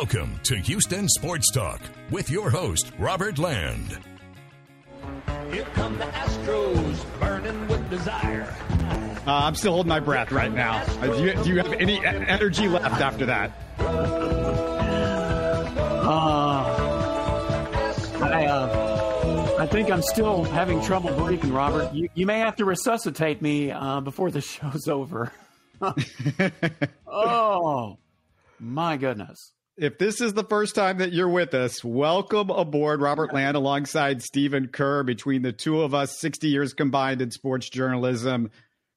Welcome to Houston Sports Talk with your host, Robert Land. Here come the Astros, burning with desire. Uh, I'm still holding my breath right now. Uh, do, you, do you have any energy left after that? Uh, I, uh, I think I'm still having trouble breathing, Robert. You, you may have to resuscitate me uh, before the show's over. oh, my goodness if this is the first time that you're with us, welcome aboard Robert Land alongside Stephen Kerr. Between the two of us, 60 years combined in sports journalism.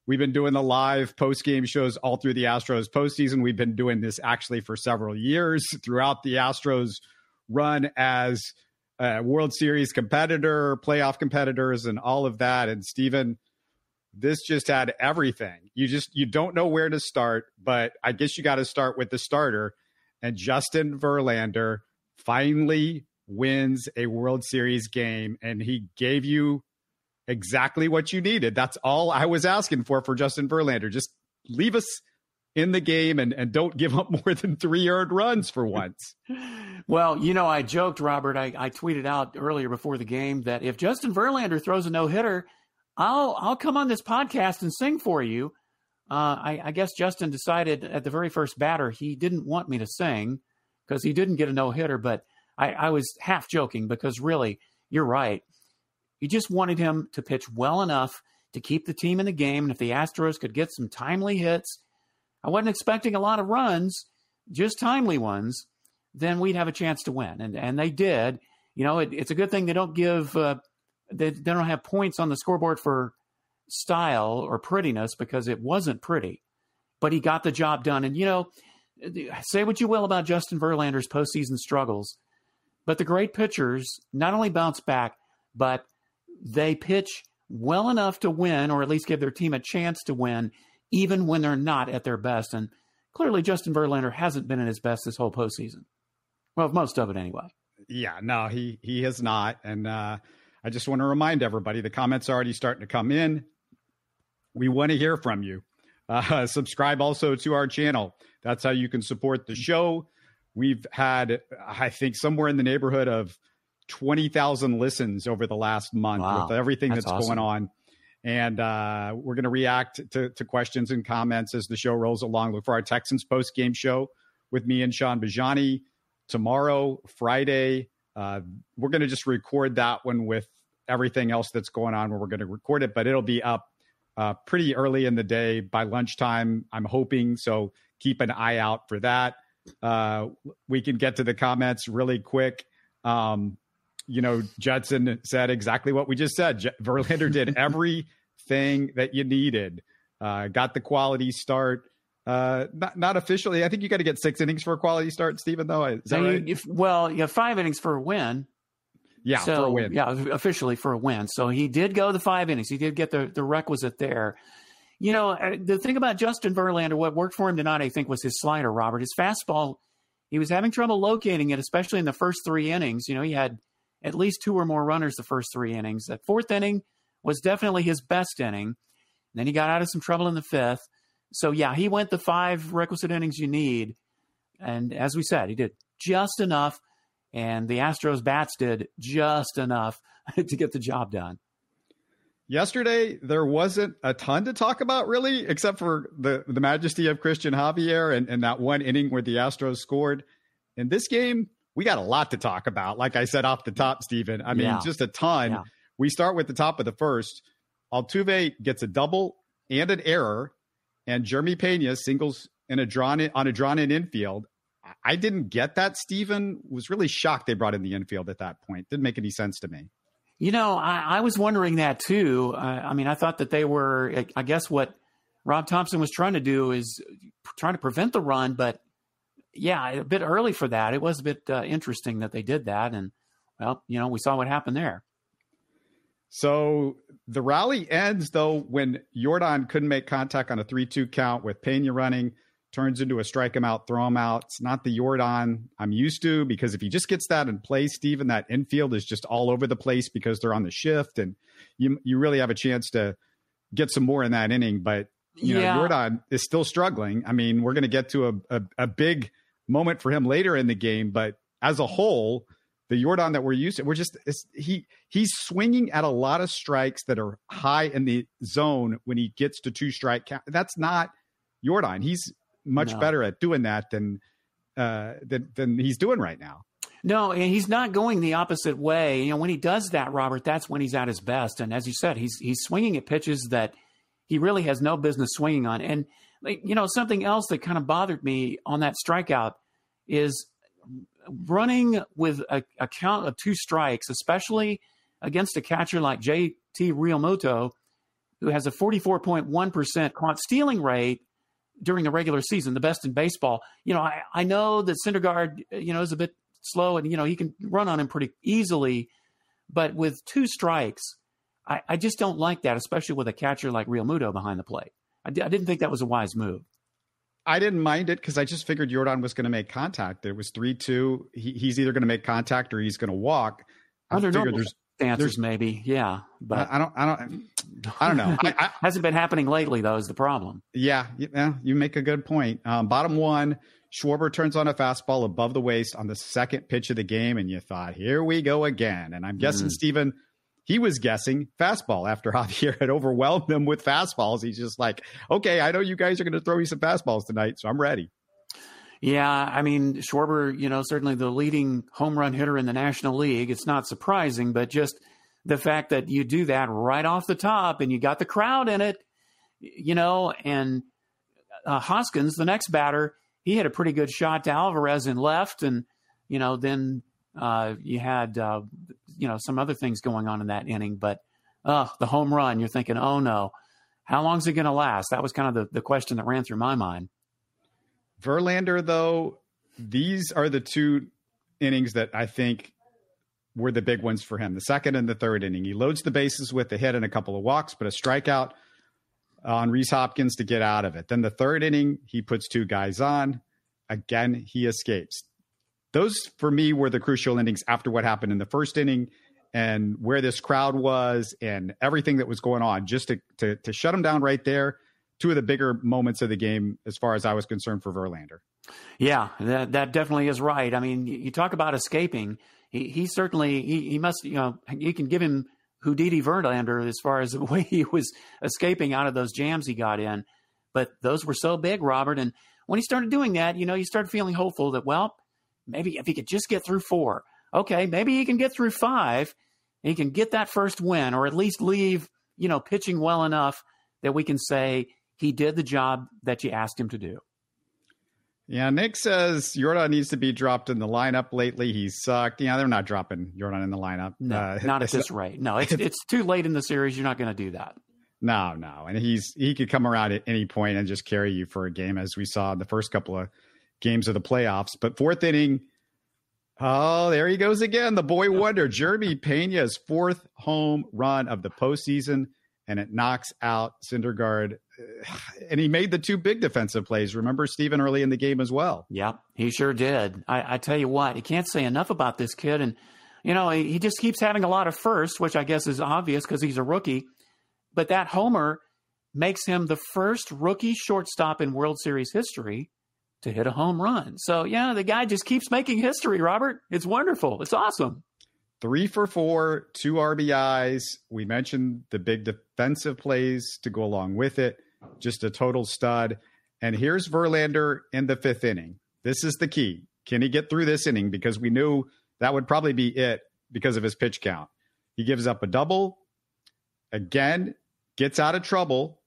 We've been doing the live post game shows all through the Astros postseason. We've been doing this actually for several years throughout the Astros run as a World Series competitor, playoff competitors, and all of that. And Stephen, this just had everything. You just you don't know where to start, but I guess you got to start with the starter and Justin Verlander finally wins a World Series game, and he gave you exactly what you needed. That's all I was asking for for Justin Verlander. Just leave us in the game and, and don't give up more than three earned runs for once. well, you know, I joked, Robert. I, I tweeted out earlier before the game that if Justin Verlander throws a no hitter, I'll I'll come on this podcast and sing for you. Uh, I, I, guess Justin decided at the very first batter he didn't want me to sing because he didn't get a no hitter. But I, I, was half joking because really, you're right. You just wanted him to pitch well enough to keep the team in the game. And if the Astros could get some timely hits, I wasn't expecting a lot of runs, just timely ones, then we'd have a chance to win. And and they did. You know, it, it's a good thing they don't give uh, they, they don't have points on the scoreboard for style or prettiness because it wasn't pretty, but he got the job done. And, you know, say what you will about Justin Verlander's postseason struggles, but the great pitchers not only bounce back, but they pitch well enough to win or at least give their team a chance to win, even when they're not at their best. And clearly, Justin Verlander hasn't been at his best this whole postseason. Well, most of it anyway. Yeah, no, he he has not. And uh, I just want to remind everybody the comments are already starting to come in. We want to hear from you. Uh, subscribe also to our channel. That's how you can support the show. We've had, I think, somewhere in the neighborhood of 20,000 listens over the last month wow. with everything that's, that's awesome. going on. And uh, we're going to react to, to, questions and comments as the show rolls along. Look for our Texans post game show with me and Sean Bajani tomorrow, Friday. Uh, we're going to just record that one with everything else that's going on where we're going to record it, but it'll be up uh, pretty early in the day by lunchtime. I'm hoping so. Keep an eye out for that. Uh, we can get to the comments really quick. Um, you know, Judson said exactly what we just said. J- Verlander did everything that you needed. Uh, got the quality start. Uh, not not officially. I think you got to get six innings for a quality start, Stephen. Though, is that right? If, well, you have five innings for a win. Yeah, so, for a win. Yeah, officially for a win. So he did go the five innings. He did get the, the requisite there. You know, uh, the thing about Justin Verlander, what worked for him tonight, I think, was his slider, Robert. His fastball, he was having trouble locating it, especially in the first three innings. You know, he had at least two or more runners the first three innings. That fourth inning was definitely his best inning. And then he got out of some trouble in the fifth. So, yeah, he went the five requisite innings you need. And as we said, he did just enough – and the Astros bats did just enough to get the job done. Yesterday, there wasn't a ton to talk about, really, except for the, the majesty of Christian Javier and, and that one inning where the Astros scored. In this game, we got a lot to talk about. Like I said off the top, Stephen. I mean, yeah. just a ton. Yeah. We start with the top of the first. Altuve gets a double and an error, and Jeremy Pena singles in a drawn in, on a drawn in infield. I didn't get that. Stephen was really shocked they brought in the infield at that point. Didn't make any sense to me. You know, I, I was wondering that too. Uh, I mean, I thought that they were. I guess what Rob Thompson was trying to do is trying to prevent the run, but yeah, a bit early for that. It was a bit uh, interesting that they did that, and well, you know, we saw what happened there. So the rally ends though when Yordan couldn't make contact on a three-two count with Pena running turns into a strike him out, throw him out. It's not the Yordan I'm used to because if he just gets that in play, Steven, that infield is just all over the place because they're on the shift and you you really have a chance to get some more in that inning. But you yeah. know, Yordan is still struggling. I mean, we're going to get to a, a, a big moment for him later in the game, but as a whole, the Yordan that we're used to, we're just he he's swinging at a lot of strikes that are high in the zone when he gets to two strike count. That's not Yordan. He's much no. better at doing that than uh, than than he's doing right now. No, and he's not going the opposite way. You know, when he does that, Robert, that's when he's at his best. And as you said, he's he's swinging at pitches that he really has no business swinging on. And like, you know, something else that kind of bothered me on that strikeout is running with a, a count of two strikes, especially against a catcher like JT Realmuto, who has a 44.1% caught stealing rate during the regular season, the best in baseball. You know, I, I know that Syndergaard, you know, is a bit slow, and you know he can run on him pretty easily. But with two strikes, I, I just don't like that, especially with a catcher like Realmuto behind the plate. I, d- I didn't think that was a wise move. I didn't mind it because I just figured Yordan was going to make contact. It was three two. He, he's either going to make contact or he's going to walk. I Under normal there's, there's, maybe, yeah, but I, I, don't, I don't, I don't know. I, hasn't been happening lately, though. Is the problem? Yeah, yeah, you make a good point. Um, bottom one, Schwarber turns on a fastball above the waist on the second pitch of the game, and you thought, here we go again. And I'm guessing, mm. Stephen, he was guessing fastball after Javier had overwhelmed him with fastballs. He's just like, okay, I know you guys are going to throw me some fastballs tonight, so I'm ready. Yeah, I mean, Schwarber, you know, certainly the leading home run hitter in the National League. It's not surprising, but just the fact that you do that right off the top and you got the crowd in it, you know, and uh, Hoskins, the next batter, he had a pretty good shot to Alvarez in left, and you know then uh, you had uh, you know some other things going on in that inning. But uh, the home run, you're thinking, oh no, how long is it going to last? That was kind of the, the question that ran through my mind. Verlander, though, these are the two innings that I think were the big ones for him. The second and the third inning, he loads the bases with a hit and a couple of walks, but a strikeout on Rhys Hoskins to get out of it. Then the third inning, he puts two guys on. Again, he escapes. Those for me were the crucial innings after what happened in the first inning and where this crowd was and everything that was going on just to, to, to shut him down right there. Two of the bigger moments of the game, as far as I was concerned, for Verlander. Yeah, that, that definitely is right. I mean, you talk about escaping. He, he certainly he, he must you know you can give him Houdini Verlander as far as the way he was escaping out of those jams he got in. But those were so big, Robert. And when he started doing that, you know, you started feeling hopeful that, well, maybe if he could just get through four, okay, maybe he can get through five. he can get that first win or at least leave, you know, pitching well enough that we can say he did the job that you asked him to do. Yeah, Nick says Yordan needs to be dropped in the lineup lately. He's sucked. Yeah, they're not dropping Yordan in the lineup. No, uh, not at this rate. No, it's it's too late in the series. You're not going to do that. No, no, and he's he could come around at any point and just carry you for a game, as we saw in the first couple of games of the playoffs. But fourth inning, oh, there he goes again. The boy wonder, Jeremy Pena's fourth home run of the postseason, and it knocks out Syndergaard and he made the two big defensive plays. Remember Stephen early in the game as well. Yep, he sure did. I, I tell you what, he can't say enough about this kid, and you know he, he just keeps having a lot of firsts, which I guess is obvious because he's a rookie. But that homer makes him the first rookie shortstop in World Series history to hit a home run. So yeah, the guy just keeps making history. Robert, it's wonderful. It's awesome. Three for four, two RBIs. We mentioned the big defensive plays to go along with it just a total stud. And here's Verlander in the fifth inning. This is the key. Can he get through this inning? Because we knew that would probably be it because of his pitch count. He gives up a double, again, gets out of trouble,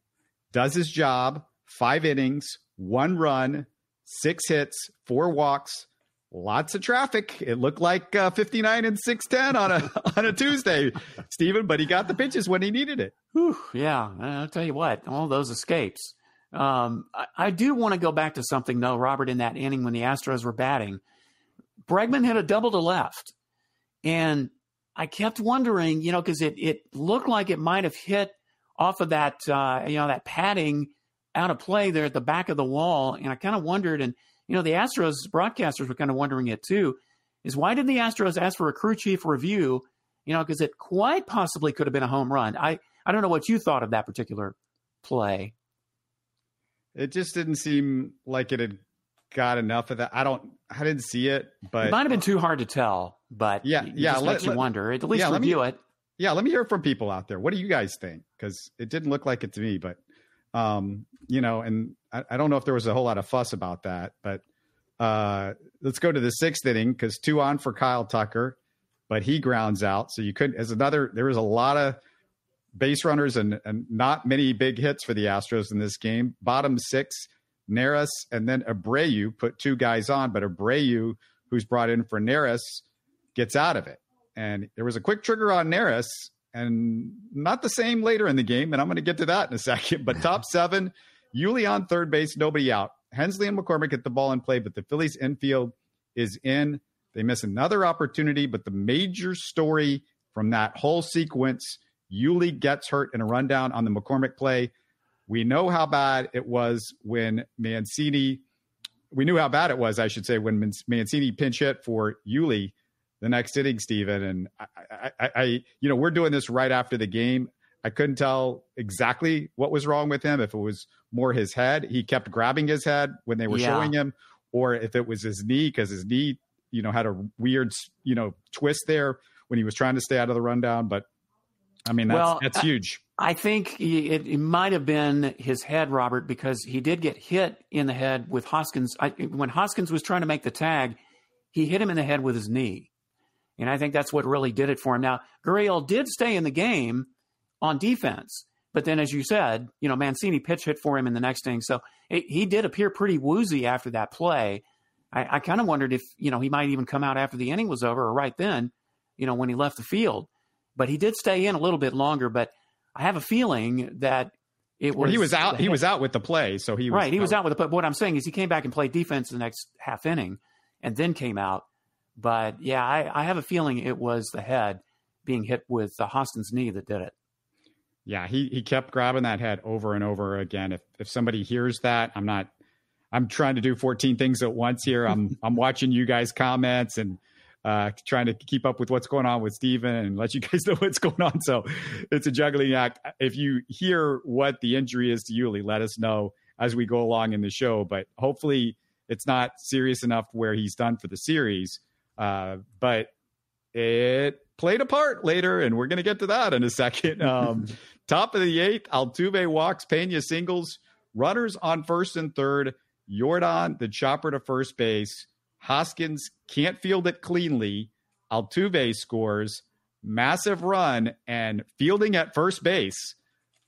does his job, five innings, one run, six hits, four walks, lots of traffic. It looked like uh, 59 and 610 on a on a Tuesday, Stephen, but he got the pitches when he needed it. Whew, yeah, I'll tell you what, all those escapes. Um, I, I, do want to go back to something though, Robert, in that inning when the Astros were batting. Bregman hit a double to left, and I kept wondering, you know, because it it looked like it might have hit off of that uh, you know that padding out of play there at the back of the wall, and I kind of wondered and you know, the Astros broadcasters were kind of wondering it too, is why did the Astros ask for a crew chief review? You know, because it quite possibly could have been a home run. I, I don't know what you thought of that particular play. It just didn't seem like it had got enough of that. I don't. I didn't see it, but it might have been too hard to tell. But Yeah, yeah, let- makes you wonder. At least yeah, let me- review it. yeah, let me hear from people out there. What do you guys think? Because it didn't look like it to me, but um, you know, and I, I don't know if there was a whole lot of fuss about that. But uh, let's go to the sixth inning because two on for Kyle Tucker, but he grounds out. So you couldn't. As another, there was a lot of base runners and, and not many big hits for the Astros in this game. Bottom six, Neris and then Abreu put two guys on, but Abreu, who's brought in for Neris, gets out of it. And there was a quick trigger on Neris, and not the same later in the game. And I'm going to get to that in a second. But top seven, Yuli on third base, nobody out. Hensley and McCormick get the ball in play, but the Phillies infield is in. They miss another opportunity, but the major story from that whole sequence, Yuli gets hurt in a rundown on the McCormick play. We know how bad it was when Mancini. We knew how bad it was, I should say, when Mancini pinch hit for Yuli the next inning, Steven. And I, I, I, you know, we're doing this right after the game. I couldn't tell exactly what was wrong with him. If it was more his head, he kept grabbing his head when they were Yeah. showing him, or if it was his knee because his knee, you know, had a weird, you know, twist there when he was trying to stay out of the rundown. But I mean, that's Well, that's I- huge. I think he, it, it might have been his head, Robert, because he did get hit in the head with Hoskins. I, when Hoskins was trying to make the tag, he hit him in the head with his knee. And I think that's what really did it for him. Now, Gurriel did stay in the game on defense. But then, as you said, you know, Mancini pitch hit for him in the next inning. So it, he did appear pretty woozy after that play. I, I kind of wondered if, you know, he might even come out after the inning was over or right then, you know, when he left the field. But he did stay in a little bit longer. But I have a feeling that it was. Well, he was out. He was out with the play, so he was right. He was out with it. But what I'm saying is he came back and played defense the next half inning and then came out. But yeah, I, I have a feeling it was the head being hit with the Hoskins' knee that did it. Yeah, he he kept grabbing that head over and over again. If if somebody hears that, I'm not. I'm trying to do 14 things at once here. I'm I'm watching you guys comments and uh, trying to keep up with what's going on with Steven and let you guys know what's going on. So it's a juggling act. If you hear what the injury is to Yuli, let us know as we go along in the show. But hopefully, it's not serious enough where he's done for the series. Uh, but it played a part later, and we're going to get to that in a second. Um, top of the eighth, Altuve walks, Pena singles, runners on first and third. Yordan, the chopper to first base. Hoskins can't field it cleanly. Altuve scores, massive run, and fielding at first base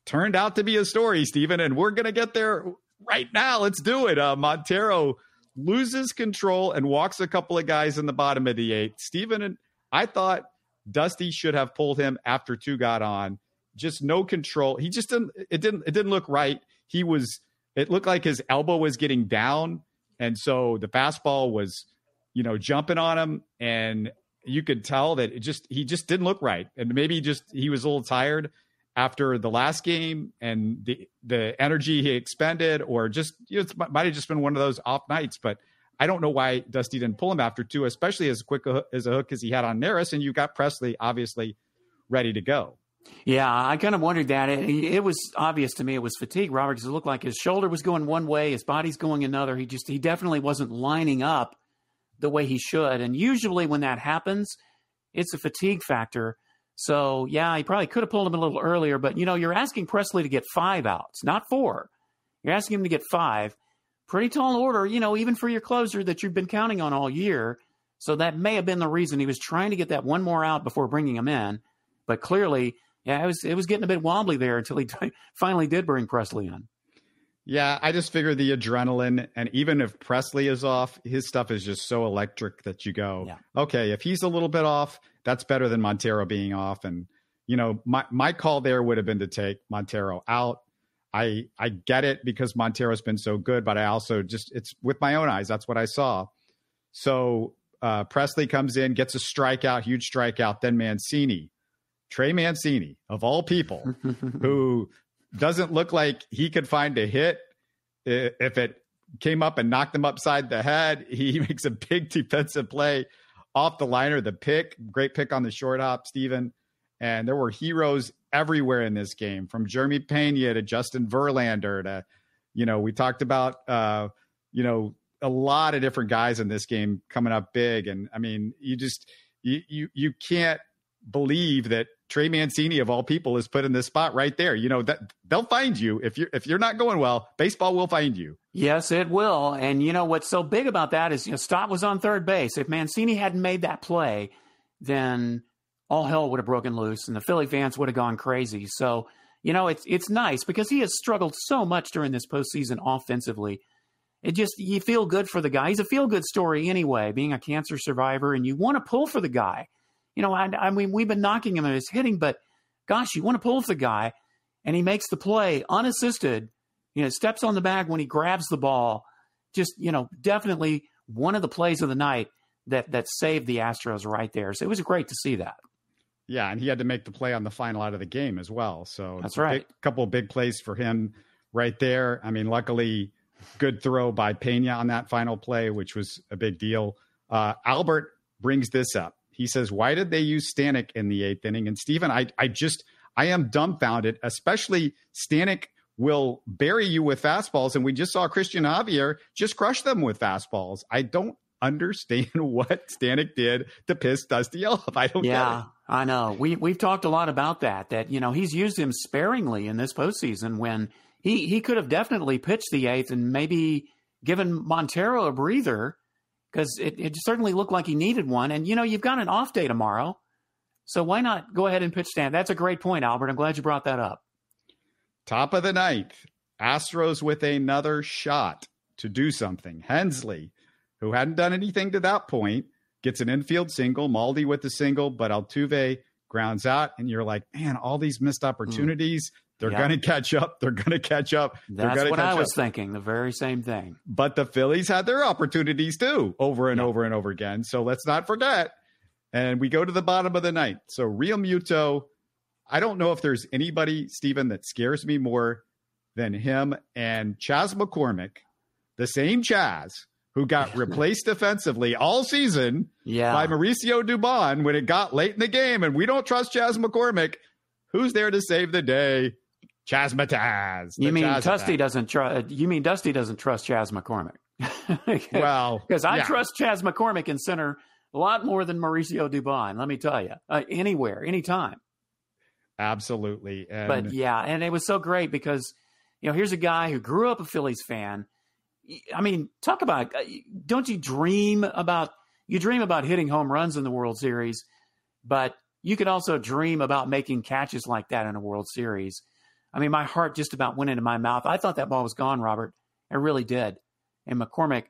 turned out to be a story, Stephen, and we're going to get there right now. Let's do it. Uh, Montero loses control and walks a couple of guys in the bottom of the eighth. Stephen and I thought Dusty should have pulled him after two got on. Just no control. He just didn't. It didn't. It didn't look right. He was. It looked like his elbow was getting down, and so the fastball was, you know, jumping on him, and you could tell that it just he just didn't look right, and maybe just he was a little tired after the last game and the the energy he expended, or just you know, it might have just been one of those off nights. But I don't know why Dusty didn't pull him after two, especially as quick a, as a hook as he had on Neris, and you got Pressly obviously ready to go. Yeah, I kind of wondered that. It, it was obvious to me it was fatigue, Robert, because it looked like his shoulder was going one way, his body's going another. He just he definitely wasn't lining up the way he should. And usually when that happens, it's a fatigue factor. So yeah, he probably could have pulled him a little earlier, but you know, you're asking Pressly to get five outs, not four. You're asking him to get five. Pretty tall order, you know, even for your closer that you've been counting on all year. So that may have been the reason he was trying to get that one more out before bringing him in. But clearly, yeah, it was it was getting a bit wobbly there until he finally did bring Pressly in. Yeah, I just figure the adrenaline, and even if Pressly is off, his stuff is just so electric that you go, Yeah. okay, if he's a little bit off, that's better than Montero being off. And you know, my my call there would have been to take Montero out. I I get it because Montero's been so good, but I also just it's with my own eyes. That's what I saw. So uh, Pressly comes in, gets a strikeout, huge strikeout. Then Mancini, Trey Mancini, of all people, who doesn't look like he could find a hit. If it came up and knocked him upside the head, he makes a big defensive play off the liner. The pick, great pick on the short hop, Steven. And there were heroes everywhere in this game, from Jeremy Pena to Justin Verlander to, you know, we talked about, uh, you know, a lot of different guys in this game coming up big, and I mean, you just you you you can't believe that Trey Mancini of all people is put in this spot right there. You know that they'll find you if you're if you're not going well. Baseball will find you. Yes, it will. And you know what's so big about that is you know Stott was on third base. If Mancini hadn't made that play, then all hell would have broken loose, and the Philly fans would have gone crazy. So you know it's it's nice because he has struggled so much during this postseason offensively. It just you feel good for the guy. He's a feel good story anyway, being a cancer survivor, and you want to pull for the guy you know, I, I mean, we've been knocking him at his hitting, but gosh, you want to pull for the guy, and he makes the play unassisted. You know, steps on the bag when he grabs the ball. Just you know, definitely one of the plays of the night that that saved the Astros right there. So it was great to see that. Yeah, and he had to make the play on the final out of the game as well. So that's right. A couple of big plays for him right there. I mean, luckily, good throw by Pena on that final play, which was a big deal. Uh, Albert brings this up. He says, Why did they use Stanek in the eighth inning? And Stephen, I, I just, I am dumbfounded, especially Stanek will bury you with fastballs. And we just saw Christian Javier just crush them with fastballs. I don't understand what Stanek did to piss Dusty off. I don't yeah, I know. We we've talked a lot about that. That you know he's used him sparingly in this postseason when he he could have definitely pitched the eighth and maybe given Montero a breather because it, it certainly looked like he needed one. And, you know, you've got an off day tomorrow. So why not go ahead and pitch stand? That's a great point, Albert. I'm glad you brought that up. Top of the ninth, Astros with another shot to do something. Hensley, who hadn't done anything to that point, gets an infield single. Maldi with the single, but Altuve grounds out. And you're like, man, all these missed hmm. opportunities. Mm. They're going to catch up. They're going to catch up. That's what I was up. thinking. The very same thing. But the Phillies had their opportunities too, over and over and over again. So let's not forget. And we go to the bottom of the ninth. So Realmuto, I don't know if there's anybody, Stephen, that scares me more than him and Chas McCormick, the same Chas who got replaced defensively all season yeah. by Mauricio Dubon when it got late in the game. And we don't trust Chas McCormick. Who's there to save the day? Chasmataz. You mean Dusty doesn't trust? You mean Dusty doesn't trust Chas McCormick? well, because I yeah. trust Chas McCormick in center a lot more than Mauricio Dubon. Let me tell you, uh, anywhere, anytime. Absolutely. And... But yeah, and it was so great because you know here's a guy who grew up a Phillies fan. I mean, talk about uh, don't you dream about you dream about hitting home runs in the World Series, but you could also dream about making catches like that in a World Series. I mean, my heart just about went into my mouth. I thought that ball was gone, Robert. I really did. And McCormick,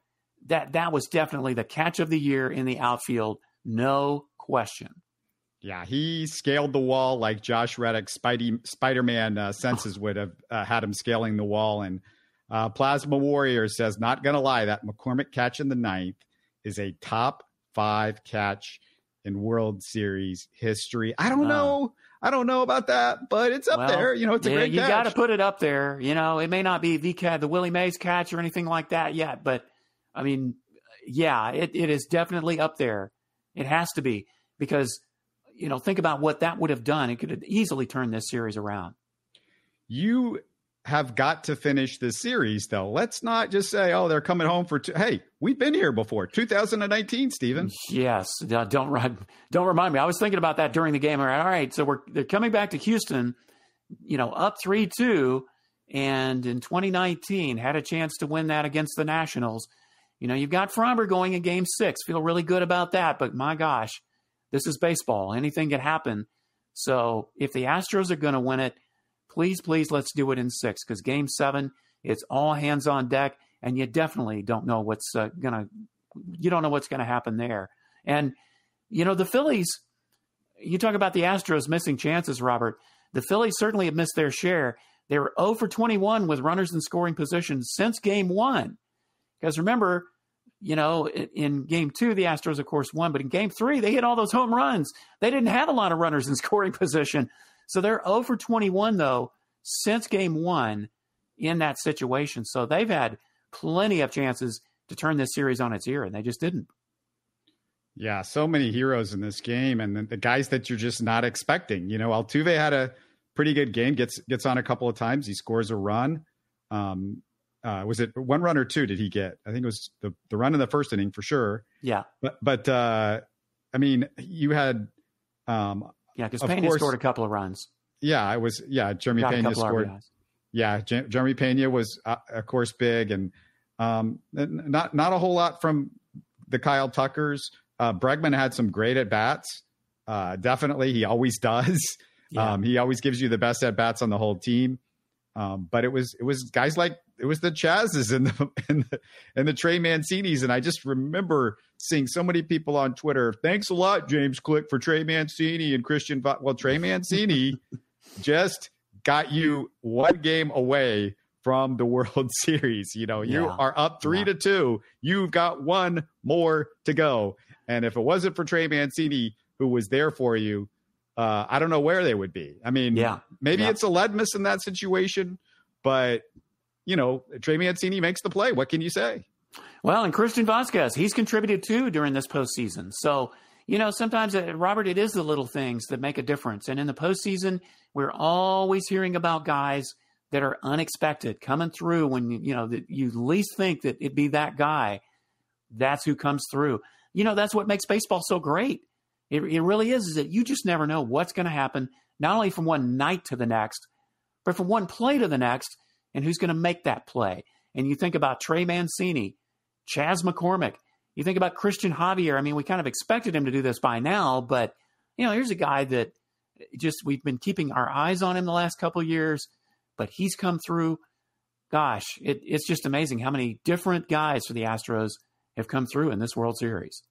that that was definitely the catch of the year in the outfield, no question. Yeah, he scaled the wall like Josh Reddick, Spidey, Spider-Man uh, senses would have uh, had him scaling the wall. And uh, Plasma Warrior says, not going to lie, that McCormick catch in the ninth is a top five catch in World Series history. I don't know. I don't know about that, but it's up well, there. You know, it's a yeah, great. You got to put it up there. You know, it may not be the the Willie Mays catch or anything like that yet, but I mean, yeah, it, it is definitely up there. It has to be because you know, think about what that would have done. It could have easily turned this series around. You have got to finish this series, though. Let's not just say, "Oh, they're coming home for." Two. Hey, we've been here before, 2019, Stephen. Yes, don't don't remind me. I was thinking about that during the game. All right. So we're they're coming back to Houston, you know, up three two, and in 2019 had a chance to win that against the Nationals. You know, you've got Framber going in Game Six. Feel really good about that, but my gosh, this is baseball. Anything can happen. So if the Astros are going to win it please, please, let's do it in six because game seven, it's all hands on deck, and you definitely don't know what's uh, gonna, you don't know what's gonna happen there. And you know the Phillies. You talk about the Astros missing chances, Robert. The Phillies certainly have missed their share. They were 0 for 21 with runners in scoring position since game one. Because remember, you know, in game two, the Astros, of course, won, but in game three, they hit all those home runs. They didn't have a lot of runners in scoring position. So they're over 21, though, since game one in that situation. So they've had plenty of chances to turn this series on its ear, and they just didn't. Yeah, so many heroes in this game, and the, the guys that you're just not expecting. You know, Altuve had a pretty good game, gets gets on a couple of times, he scores a run. Um, uh, was it one run or two did he get? I think it was the, the run in the first inning for sure. Yeah. But, but, uh, I mean, you had, um, yeah, because Pena course- scored a couple of runs. yeah, I was, yeah, Jeremy Pena scored. Yeah, J- Jeremy Pena was, uh, of course, big, and um, not not a whole lot from the Kyle Tuckers. Uh, Bregman had some great at bats. Uh, definitely, he always does. Yeah. Um, he always gives you the best at bats on the whole team. Um, but it was it was guys like it was the Chas's and the and the, and the Trey Mancinis, and I just remember seeing so many people on Twitter. Thanks a lot, James Click, for Trey Mancini and Christian. Va-" Well, Trey Mancini just got you one game away from the World Series. You know, you Yeah. are up three Yeah. to two. You've got one more to go. And if it wasn't for Trey Mancini, who was there for you, uh, I don't know where they would be. I mean, Yeah. maybe Yeah. it's a Ledmus in that situation, but you know, Trey Mancini makes the play. What can you say? Well, and Christian Vasquez, he's contributed too during this postseason. So, you know, sometimes, uh, Robert, it is the little things that make a difference. And in the postseason, we're always hearing about guys that are unexpected coming through when, you know, that you least think that it'd be that guy. That's who comes through. You know, that's what makes baseball so great. It, it really is, is that you just never know what's going to happen, not only from one night to the next, but from one play to the next, and who's going to make that play. And you think about Trey Mancini, Chas McCormick. You think about Christian Javier. I mean, we kind of expected him to do this by now, but you know, here's a guy that just we've been keeping our eyes on him the last couple years, but he's come through. Gosh, it, it's just amazing how many different guys for the Astros have come through in this World Series.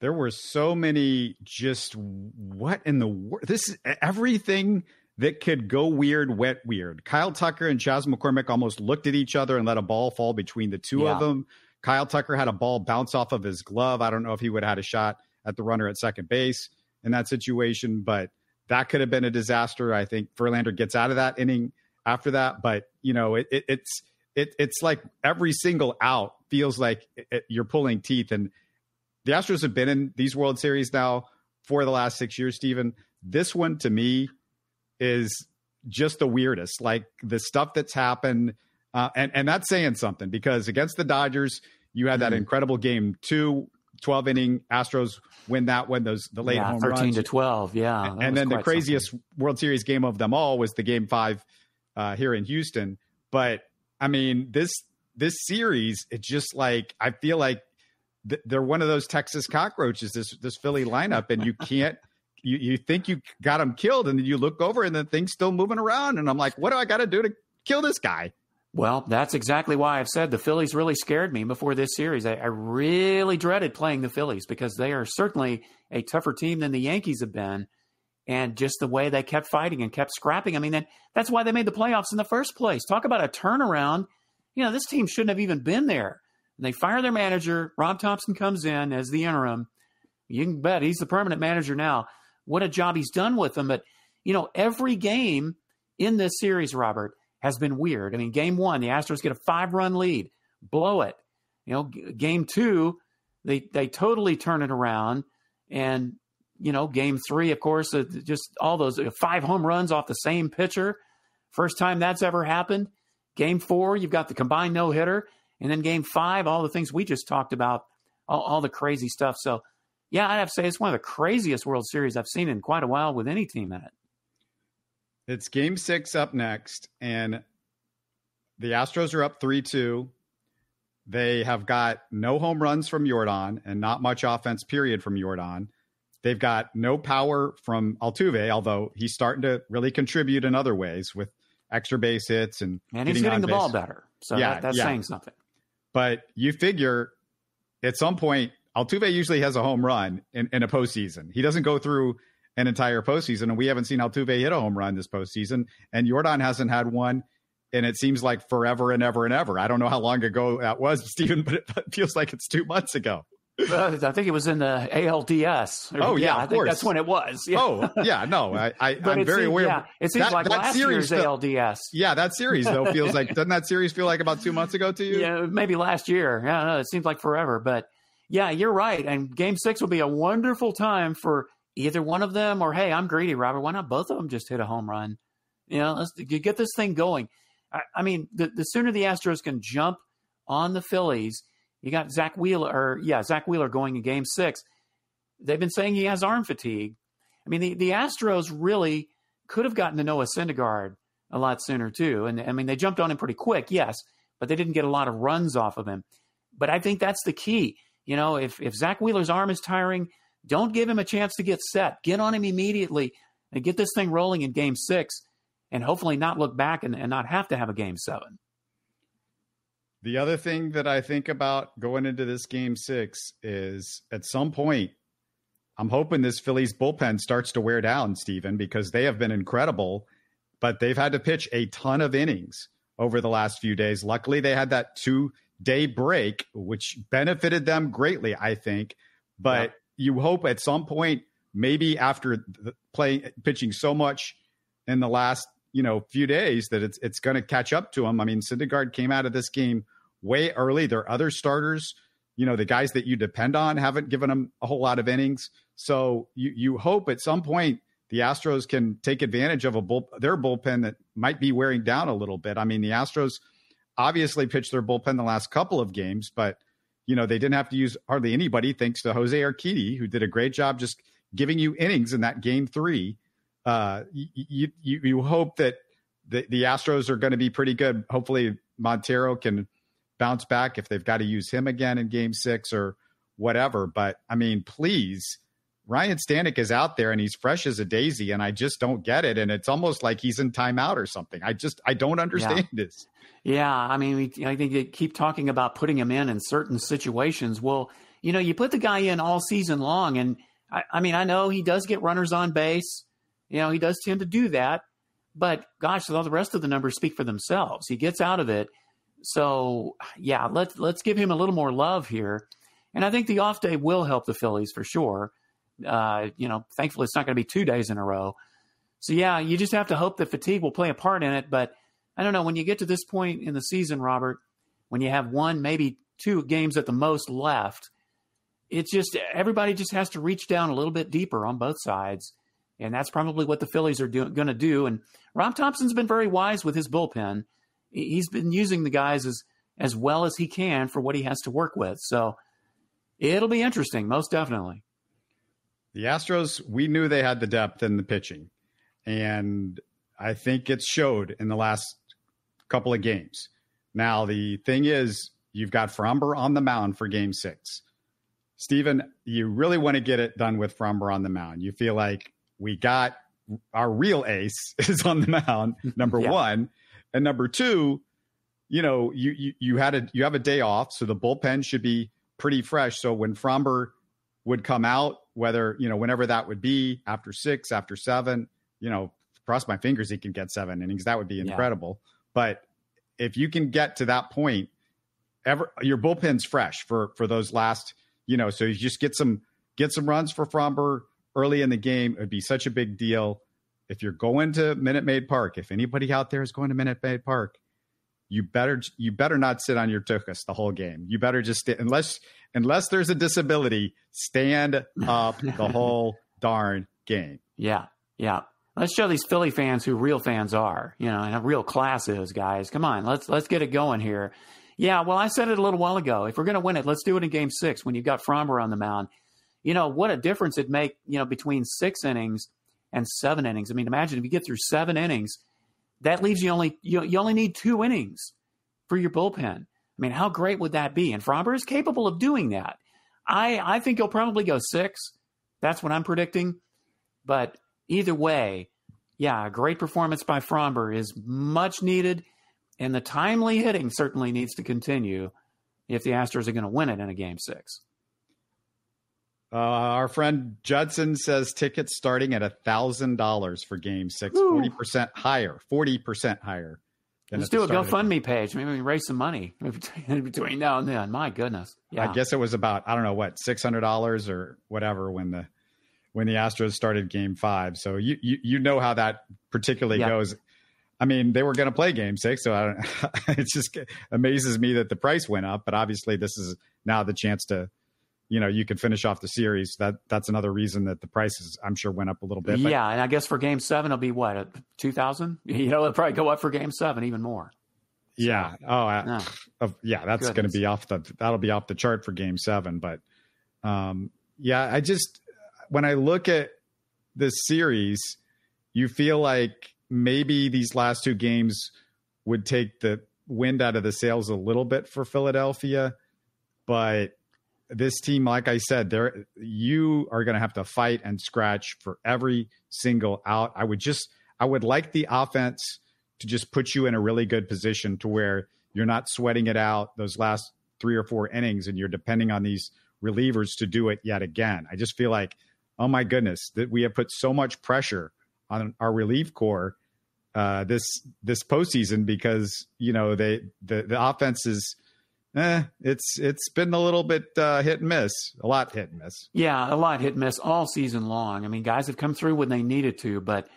There were so many just what in the world? This is everything that could go weird wet weird. Kyle Tucker and Chas McCormick almost looked at each other and let a ball fall between the two of them. Kyle Tucker had a ball bounce off of his glove. I don't know if he would have had a shot at the runner at second base in that situation, but that could have been a disaster. I think Verlander gets out of that inning after that, but you know, it, it, it's it, it's like every single out feels like you're pulling teeth. And the Astros have been in these World Series now for the last six years, Steven. This one to me is just the weirdest. Like the stuff that's happened, uh, and and that's saying something because against the Dodgers, you had that Mhm. incredible game two. 12 inning Astros win that one, those the late yeah, home 13 runs to 12. Yeah. was and then the craziest something. World Series game of them all was the Game Five uh, here in Houston. But I mean, this this series, it's just like I feel like th- they're one of those Texas cockroaches. This this Philly lineup, and you can't. You, you think you got him killed, and then you look over, and the thing's still moving around, and I'm like, what do I got to do to kill this guy? Well, that's exactly why I've said the Phillies really scared me before this series. I, I really dreaded playing the Phillies because they are certainly a tougher team than the Yankees have been. And just the way they kept fighting and kept scrapping. I mean, that, that's why they made the playoffs in the first place. Talk about a turnaround. You know, this team shouldn't have even been there. They fire their manager. Rob Thompson comes in as the interim. You can bet he's the permanent manager now. What a job he's done with them. But, you know, every game in this series, Robert, has been weird. I mean, game one, the Astros get a five run lead, blow it. You know, g- game two, they they totally turn it around, and you know, game three, of course, uh, just all those uh, five home runs off the same pitcher, first time that's ever happened. Game four, you've got the combined no hitter, and then game five, all the things we just talked about, all, all the crazy stuff. So, yeah, I'd have to say it's one of the craziest World Series I've seen in quite a while with any team in it. It's game six up next, and the Astros are up 3 2. They have got no home runs from Yordan and not much offense, period, from Yordan. They've got no power from Altuve, although he's starting to really contribute in other ways with extra base hits and, And he's getting hitting on the ball better. So Yeah, that, that's yeah. saying something. But you figure at some point, Altuve usually has a home run in, in a postseason. He doesn't go through an entire postseason, and we haven't seen Altuve hit a home run this postseason. And Yordan hasn't had one, and it seems like forever and ever and ever. I don't know how long ago that was, Stephen, but it feels like it's two months ago. Uh, I think it was in the ALDS. Oh, yeah, I of think that's when it was. Yeah. Oh, yeah, no, I, I, I'm very aware. Yeah, it seems that- like that last series year's ALDS. Yeah, that series though feels like doesn't that series feel like about two months ago to you? Yeah, maybe last year. Yeah, no, it seems like forever. But yeah, you're right. And Game Six will be a wonderful time for either one of them, or hey, I'm greedy, Robert. Why not both of them just hit a home run? You know, let's you get this thing going. I, I mean, the, the sooner the Astros can jump on the Phillies, you got Zack Wheeler, or yeah, Zack Wheeler going in game six. They've been saying he has arm fatigue. I mean, the, the Astros really could have gotten to Noah Syndergaard a lot sooner too. And I mean, they jumped on him pretty quick, yes, but they didn't get a lot of runs off of him. But I think that's the key. You know, if if Zack Wheeler's arm is tiring, don't give him a chance to get set. Get on him immediately and get this thing rolling in game six and hopefully not look back and, and not have to have a game seven. The other thing that I think about going into this game six is at some point, I'm hoping this Phillies bullpen starts to wear down, Stephen, because they have been incredible, but they've had to pitch a ton of innings over the last few days. Luckily, they had that two day break, which benefited them greatly, I think. But yeah. you hope at some point, maybe after playing pitching so much in the last you know few days, that it's it's going to catch up to them. I mean, Syndergaard came out of this game way early. There are other starters, you know, the guys that you depend on haven't given them a whole lot of innings. So you you hope at some point the Astros can take advantage of a bull, their bullpen that might be wearing down a little bit. I mean, the Astros obviously pitched their bullpen the last couple of games, but you know they didn't have to use hardly anybody thanks to Jose Urquidy, who did a great job just giving you innings in that game three. Uh, you, you you hope that the, the Astros are going to be pretty good. Hopefully, Montero can bounce back if they've got to use him again in Game Six or whatever. But I mean, please Ryan Stanek is out there and he's fresh as a daisy, and I just don't get it. And it's almost like he's in timeout or something. I just I don't understand yeah. this. Yeah, I mean, we, I think they keep talking about putting him in in certain situations. Well, you know, you put the guy in all season long, and I, I mean, I know he does get runners on base. You know, he does tend to do that, but gosh, all the rest of the numbers speak for themselves. He gets out of it. So yeah, let's let's give him a little more love here. And I think the off day will help the Phillies for sure. Uh, you know, thankfully it's not going to be two days in a row. So yeah, you just have to hope that fatigue will play a part in it. But I don't know when you get to this point in the season, Robert, when you have one, maybe two games at the most left, it's just everybody just has to reach down a little bit deeper on both sides. And that's probably what the Phillies are going to do. And Rob Thompson's been very wise with his bullpen. He's been using the guys as as well as he can for what he has to work with. So it'll be interesting, most definitely. The Astros, we knew they had the depth in the pitching. And I think it showed in the last couple of games. Now, the thing is, you've got Framber on the mound for game six. Stephen, you really want to get it done with Framber on the mound. You feel like we got our real ace is on the mound, number yeah. one. And number two, you know, you, you you had a you have a day off, so the bullpen should be pretty fresh. So when Framber would come out, whether, you know, whenever that would be after six, after seven, you know, cross my fingers he can get seven innings. That would be incredible. Yeah. But if you can get to that point, ever your bullpen's fresh for for those last, you know, so you just get some get some runs for Framber early in the game. It would be such a big deal. If you're going to Minute Maid Park, if anybody out there is going to Minute Maid Park, you better you better not sit on your tuchus the whole game. You better just stay, unless unless there's a disability, stand up the whole darn game. Yeah, yeah. Let's show these Philly fans who real fans are. You know, and a real class is, guys. Come on, let's let's get it going here. Yeah, well, I said it a little while ago. If we're going to win it, let's do it in Game Six when you've got Framber on the mound. You know what a difference it make. You know between six innings and seven innings. I mean, imagine if you get through seven innings that leaves you only you, you only need two innings for your bullpen. I mean, how great would that be? And Framber is capable of doing that. I I think he'll probably go six. That's what I'm predicting. But either way, yeah, a great performance by Framber is much needed, and the timely hitting certainly needs to continue if the Astros are going to win it in a game six. Uh, our friend Judson says tickets starting at a thousand dollars for Game Six, forty percent higher, forty percent higher. Let's do a GoFundMe page. Maybe we raise some money between now and then. My goodness, yeah. I guess it was about I don't know what six hundred dollars or whatever when the when the Astros started Game Five. So you you, you know how that particularly yeah. goes. I mean, they were going to play Game Six, so I don't, it just amazes me that the price went up. But obviously, this is now the chance to you know you could finish off the series. That that's another reason that the prices I'm sure went up a little bit. But, yeah, and I guess for Game Seven it'll be what two thousand. You know, it'll probably go up for Game Seven even more. yeah. Oh, uh, yeah. That's going to be off the. That'll be off the chart for Game Seven. But um, yeah, I just when I look at this series, you feel like maybe these last two games would take the wind out of the sails a little bit for Philadelphia, but this team, like I said, there you are going to have to fight and scratch for every single out. I would just, I would like the offense to just put you in a really good position to where you're not sweating it out those last three or four innings, and you're depending on these relievers to do it yet again. I just feel like, oh my goodness, that we have put so much pressure on our relief corps uh, this this postseason because you know they the the offense is eh, it's it's been a little bit uh, hit and miss, a lot hit and miss. Yeah, a lot hit and miss all season long. I mean, guys have come through when they needed to, but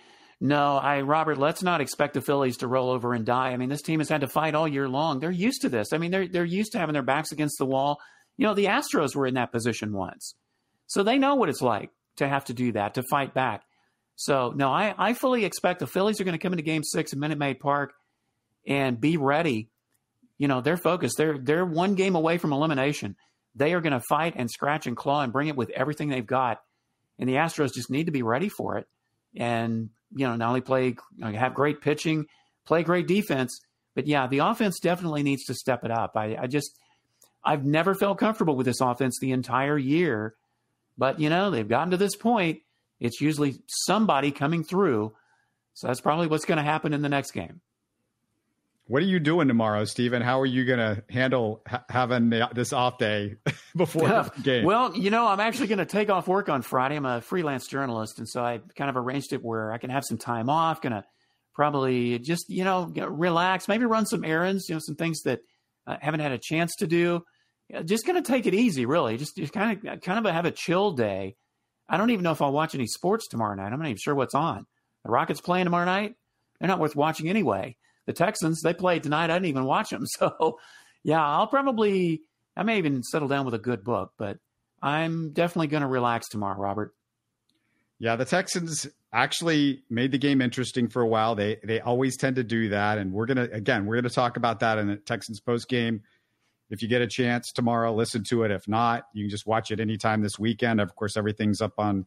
no, I Robert, let's not expect the Phillies to roll over and die. I mean, this team has had to fight all year long. They're used to this. I mean, they're they're used to having their backs against the wall. You know, the Astros were in that position once, so they know what it's like to have to do that to fight back. So no, I I fully expect the Phillies are going to come into Game Six at Minute Maid Park and be ready you know, they're focused. They're they're one game away from elimination. They are going to fight and scratch and claw and bring it with everything they've got. And the Astros just need to be ready for it. And you know, not only play have great pitching, play great defense, but yeah, the offense definitely needs to step it up. I, I just I've never felt comfortable with this offense the entire year. But you know, they've gotten to this point. It's usually somebody coming through. So that's probably what's going to happen in the next game. What are you doing tomorrow, Stephen? How are you going to handle ha- having this off day before the game? Well, you know, I'm actually going to take off work on Friday. I'm a freelance journalist, and so I kind of arranged it where I can have some time off. Going to probably just you know relax, maybe run some errands, you know, some things that I haven't had a chance to do. Just going to take it easy, really. Just, just kind of kind of have a chill day. I don't even know if I'll watch any sports tomorrow night. I'm not even sure what's on. The Rockets playing tomorrow night. They're not worth watching anyway the Texans, they played tonight. I didn't even watch them. So, yeah, I'll probably, I may even settle down with a good book, but I'm definitely going to relax tomorrow, Robert. Yeah, the Texans actually made the game interesting for a while. They they always tend to do that, and we're gonna again we're gonna talk about that in the Texans post game. If you get a chance tomorrow, listen to it. If not, you can just watch it anytime this weekend. Of course, everything's up on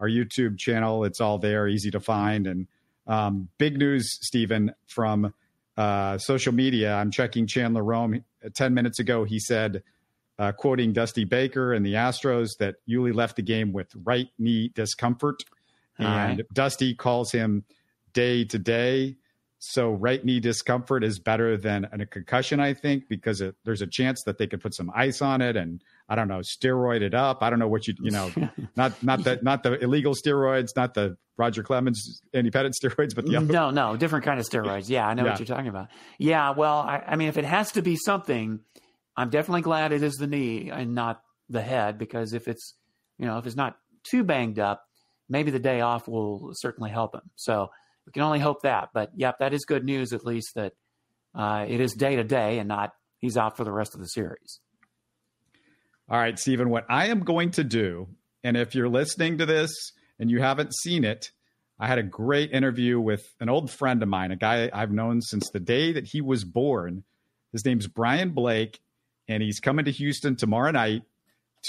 our YouTube channel. It's all there, easy to find, and um, big news, Stephen, from uh, social media. I'm checking Chandler Rome. 10 minutes ago, he said, uh, quoting Dusty Baker and the Astros, that Yuli left the game with right knee discomfort. All and right. Dusty calls him day to day. So right knee discomfort is better than a concussion, I think, because it, there's a chance that they could put some ice on it and I don't know, steroid it up. I don't know what you you know, not not the not the illegal steroids, not the Roger Clemens independent steroids, but the other. No, no, different kind of steroids. Yeah, I know yeah. what you're talking about. Yeah, well, I, I mean, if it has to be something, I'm definitely glad it is the knee and not the head because if it's you know if it's not too banged up, maybe the day off will certainly help him. So we can only hope that. But yep, that is good news at least that uh, it is day to day and not he's out for the rest of the series. All right, Stephen, what I am going to do, and if you're listening to this and you haven't seen it, I had a great interview with an old friend of mine, a guy I've known since the day that he was born. His name's Brian Blake, and he's coming to Houston tomorrow night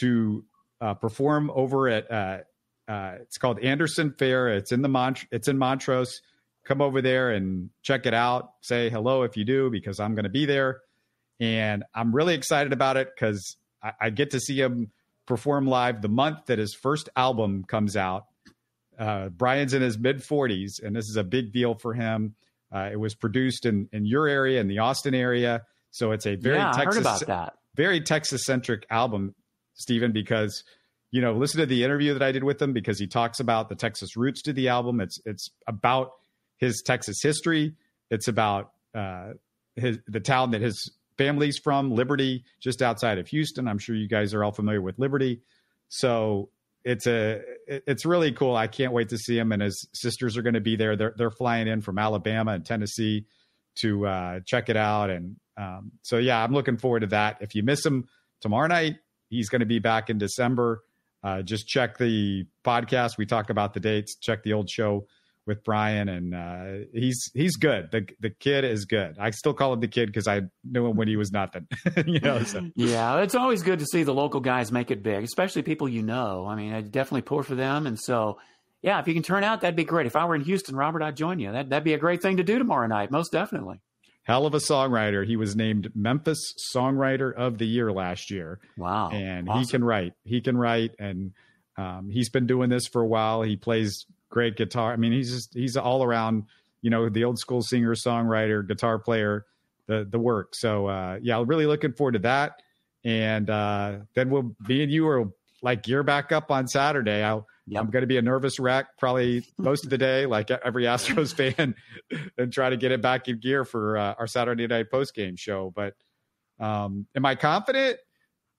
to uh, perform over at uh, uh, it's called Anderson Fair. It's in the Mont- it's in Montrose. Come over there and check it out. Say hello if you do, because I'm going to be there, and I'm really excited about it because I, I, get to see him perform live the month that his first album comes out. Uh, Brian's in his mid 40s, and this is a big deal for him. Uh, it was produced in in your area, in the Austin area, so it's a very yeah, Texas, very Texas centric album, Stephen. Because you know, listen to the interview that I did with him because he talks about the Texas roots to the album. It's it's about his Texas history. It's about uh, his the town that his family's from, Liberty, just outside of Houston. I'm sure you guys are all familiar with Liberty. So it's a it's really cool. I can't wait to see him, and his sisters are going to be there. They're they're flying in from Alabama and Tennessee to uh, check it out, and um, so yeah, I'm looking forward to that. If you miss him tomorrow night, he's going to be back in December. Uh, just check the podcast. We talk about the dates. Check the old show with Brian, and uh, he's he's good. the The kid is good. I still call him the kid because I knew him when he was nothing. you know, so. yeah, it's always good to see the local guys make it big, especially people you know. I mean, I definitely pour for them, and so yeah, if you can turn out, that'd be great. If I were in Houston, Robert, I'd join you. That that'd be a great thing to do tomorrow night, most definitely. Hell of a songwriter. He was named Memphis Songwriter of the Year last year. Wow, and awesome. he can write. He can write, and um, he's been doing this for a while. He plays great guitar. I mean, he's just he's all around, you know, the old school singer, songwriter, guitar player, the the work. So uh, yeah, really looking forward to that. And uh, then we'll be and you are like gear back up on Saturday. I'll, yep. I'm going to be a nervous wreck probably most of the day, like every Astros fan, and try to get it back in gear for uh, our Saturday night post game show. But um, am I confident?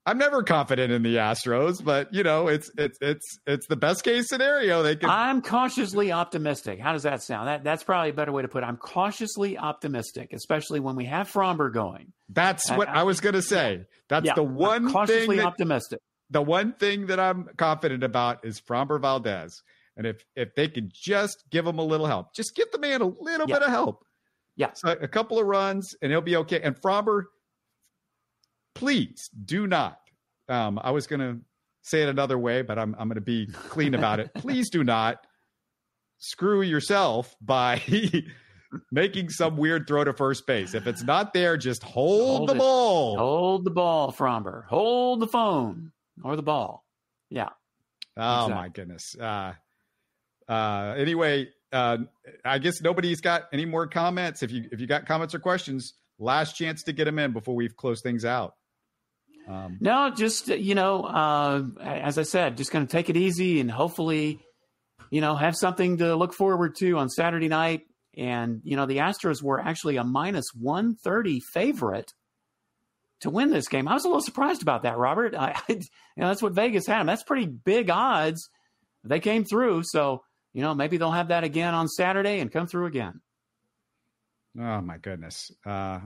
I'm never confident in the Astros, but you know, it's it's it's it's the best case scenario. They can. I'm cautiously optimistic. How does that sound? That that's probably a better way to put it. I'm cautiously optimistic, especially when we have Framber going. That's what I, I was going to say. That's yeah, the one I'm cautiously that, optimistic. The one thing that I'm confident about is Framber Valdez, and if if they could just give him a little help, just give the man a little yeah. bit of help. Yeah, so a couple of runs, and he'll be okay. And Framber please do not. Um, I was going to say it another way, but I'm, I'm going to be clean about it. please do not screw yourself by making some weird throw to first base. If it's not there, just hold, hold the it. ball. Hold the ball, Framber. Hold the phone or the ball. Yeah. Oh exactly. my goodness. Uh, uh, anyway, uh, I guess nobody's got any more comments. If you if you got comments or questions, last chance to get them in before we close things out. Um, no, just you know, uh, as I said, just going to take it easy and hopefully, you know, have something to look forward to on Saturday night. And you know, the Astros were actually a minus one thirty favorite to win this game. I was a little surprised about that, Robert. I, I, you know, that's what Vegas had them. That's pretty big odds. They came through, so you know, maybe they'll have that again on Saturday and come through again. Oh my goodness. Uh,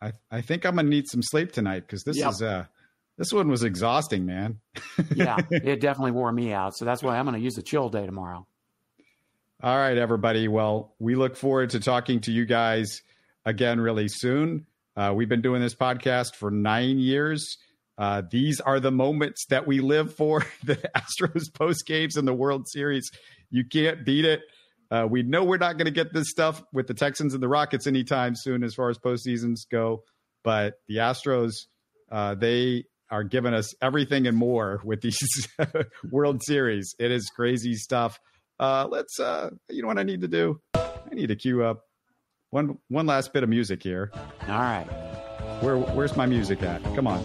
I, I, think I'm gonna need some sleep tonight because this yep. is uh this one was exhausting, man. yeah, it definitely wore me out. So that's why I'm gonna use a chill day tomorrow. All right, everybody. Well, we look forward to talking to you guys again really soon. Uh, we've been doing this podcast for nine years. Uh, these are the moments that we live for the Astros post games in the World Series. You can't beat it. Uh, we know we're not going to get this stuff with the Texans and the Rockets anytime soon as far as postseasons go, but the Astros, uh, they are giving us everything and more with these World Series. It is crazy stuff. Uh, let's, uh, you know what I need to do? I need to cue up one one last bit of music here. All right. Where where's my music at? Come on.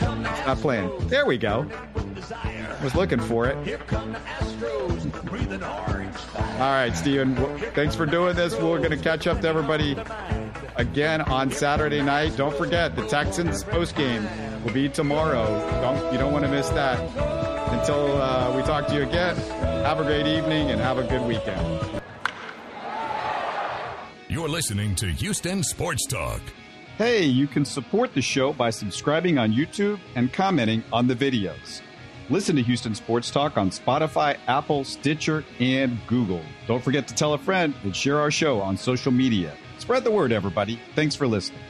Not playing. There we go. Was looking for it. All right, Stephen. Thanks for doing this. We're going to catch up to everybody again on Saturday night. Don't forget the Texans post game will be tomorrow. Don't you don't want to miss that. Until uh, we talk to you again. Have a great evening and have a good weekend. You're listening to Houston Sports Talk. Hey, you can support the show by subscribing on YouTube and commenting on the videos. Listen to Houston Sports Talk on Spotify, Apple, Stitcher, and Google. Don't forget to tell a friend and share our show on social media. Spread the word, everybody. Thanks for listening.